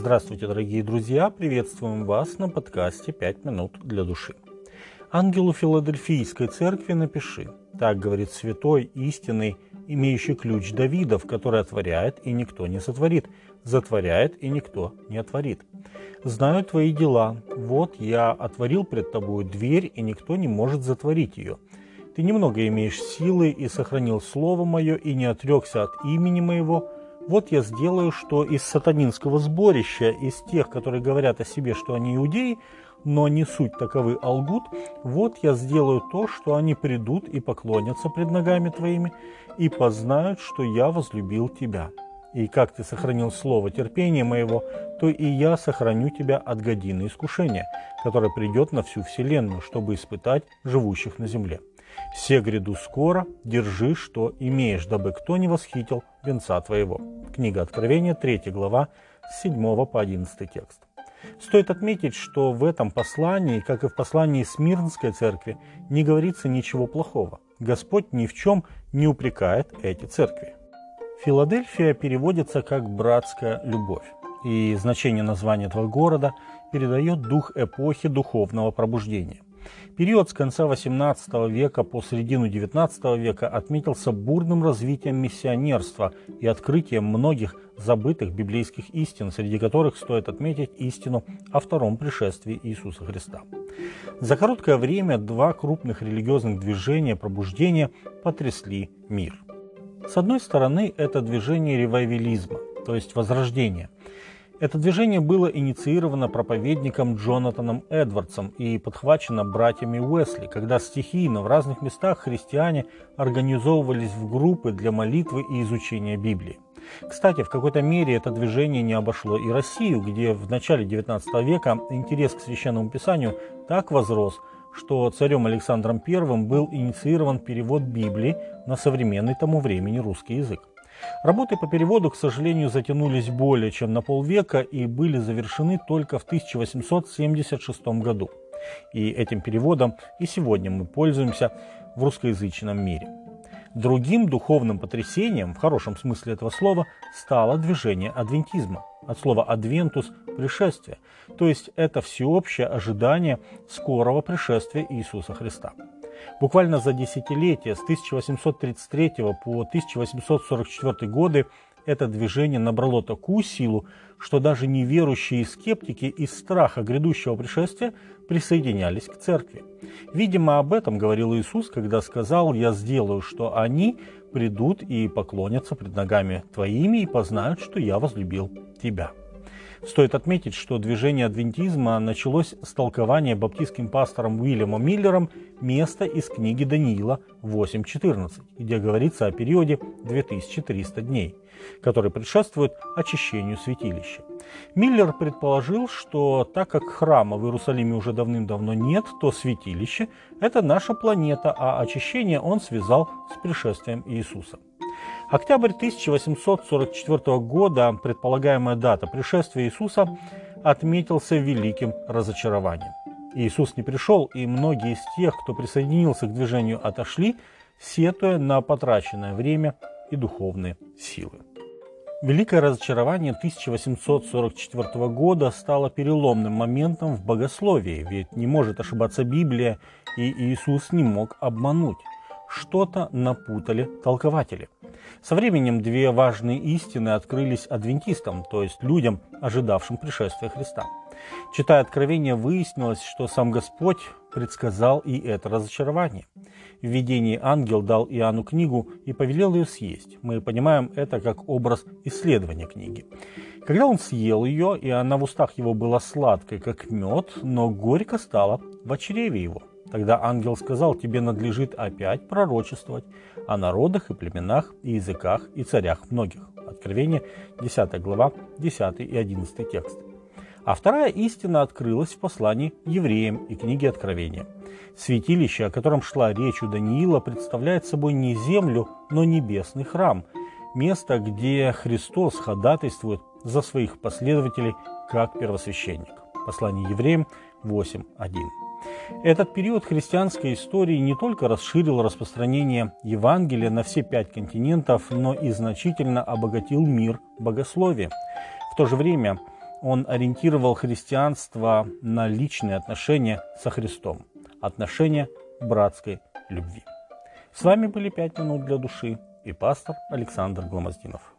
Здравствуйте, дорогие друзья! Приветствуем вас на подкасте «Пять минут для души». Ангелу Филадельфийской церкви напиши. Так говорит святой, истинный, имеющий ключ Давидов, который отворяет, и никто не сотворит, затворяет, и никто не отворит. Знаю твои дела. Вот я отворил пред тобою дверь, и никто не может затворить ее. Ты немного имеешь силы и сохранил слово мое, и не отрекся от имени моего, вот я сделаю, что из сатанинского сборища, из тех, которые говорят о себе, что они иудеи, но не суть таковы алгут, вот я сделаю то, что они придут и поклонятся пред ногами твоими, и познают, что я возлюбил тебя. И как ты сохранил слово терпения моего, то и я сохраню тебя от годины искушения, которое придет на всю вселенную, чтобы испытать живущих на земле. «Се гряду скоро, держи, что имеешь, дабы кто не восхитил венца твоего». Книга Откровения, 3 глава, с 7 по 11 текст. Стоит отметить, что в этом послании, как и в послании Смирнской церкви, не говорится ничего плохого. Господь ни в чем не упрекает эти церкви. Филадельфия переводится как «братская любовь», и значение названия этого города передает дух эпохи духовного пробуждения. Период с конца XVIII века по середину XIX века отметился бурным развитием миссионерства и открытием многих забытых библейских истин, среди которых стоит отметить истину о втором пришествии Иисуса Христа. За короткое время два крупных религиозных движения пробуждения потрясли мир. С одной стороны, это движение ревайвелизма, то есть возрождения – это движение было инициировано проповедником Джонатаном Эдвардсом и подхвачено братьями Уэсли, когда стихийно в разных местах христиане организовывались в группы для молитвы и изучения Библии. Кстати, в какой-то мере это движение не обошло и Россию, где в начале XIX века интерес к священному писанию так возрос, что царем Александром I был инициирован перевод Библии на современный тому времени русский язык. Работы по переводу, к сожалению, затянулись более чем на полвека и были завершены только в 1876 году. И этим переводом и сегодня мы пользуемся в русскоязычном мире. Другим духовным потрясением, в хорошем смысле этого слова, стало движение адвентизма. От слова «адвентус» – «пришествие», то есть это всеобщее ожидание скорого пришествия Иисуса Христа. Буквально за десятилетия с 1833 по 1844 годы это движение набрало такую силу, что даже неверующие скептики из страха грядущего пришествия присоединялись к церкви. Видимо, об этом говорил Иисус, когда сказал «Я сделаю, что они придут и поклонятся пред ногами Твоими и познают, что я возлюбил Тебя». Стоит отметить, что движение адвентизма началось с толкования баптистским пастором Уильямом Миллером места из книги Даниила 8.14, где говорится о периоде 2300 дней, который предшествует очищению святилища. Миллер предположил, что так как храма в Иерусалиме уже давным-давно нет, то святилище – это наша планета, а очищение он связал с пришествием Иисуса. Октябрь 1844 года, предполагаемая дата пришествия Иисуса, отметился великим разочарованием. Иисус не пришел, и многие из тех, кто присоединился к движению, отошли, сетуя на потраченное время и духовные силы. Великое разочарование 1844 года стало переломным моментом в богословии, ведь не может ошибаться Библия, и Иисус не мог обмануть. Что-то напутали толкователи – со временем две важные истины открылись адвентистам, то есть людям, ожидавшим пришествия Христа. Читая Откровение, выяснилось, что сам Господь предсказал и это разочарование. В видении ангел дал Иоанну книгу и повелел ее съесть. Мы понимаем это как образ исследования книги. Когда он съел ее, и она в устах его была сладкой, как мед, но горько стала в чреве его. Тогда ангел сказал, тебе надлежит опять пророчествовать о народах и племенах, и языках, и царях многих. Откровение, 10 глава, 10 и 11 текст. А вторая истина открылась в послании евреям и книге Откровения. Святилище, о котором шла речь у Даниила, представляет собой не землю, но небесный храм, место, где Христос ходатайствует за своих последователей как первосвященник. Послание евреям 8.1. Этот период христианской истории не только расширил распространение Евангелия на все пять континентов, но и значительно обогатил мир богословия. В то же время он ориентировал христианство на личные отношения со Христом, отношения братской любви. С вами были «Пять минут для души» и пастор Александр Гломоздинов.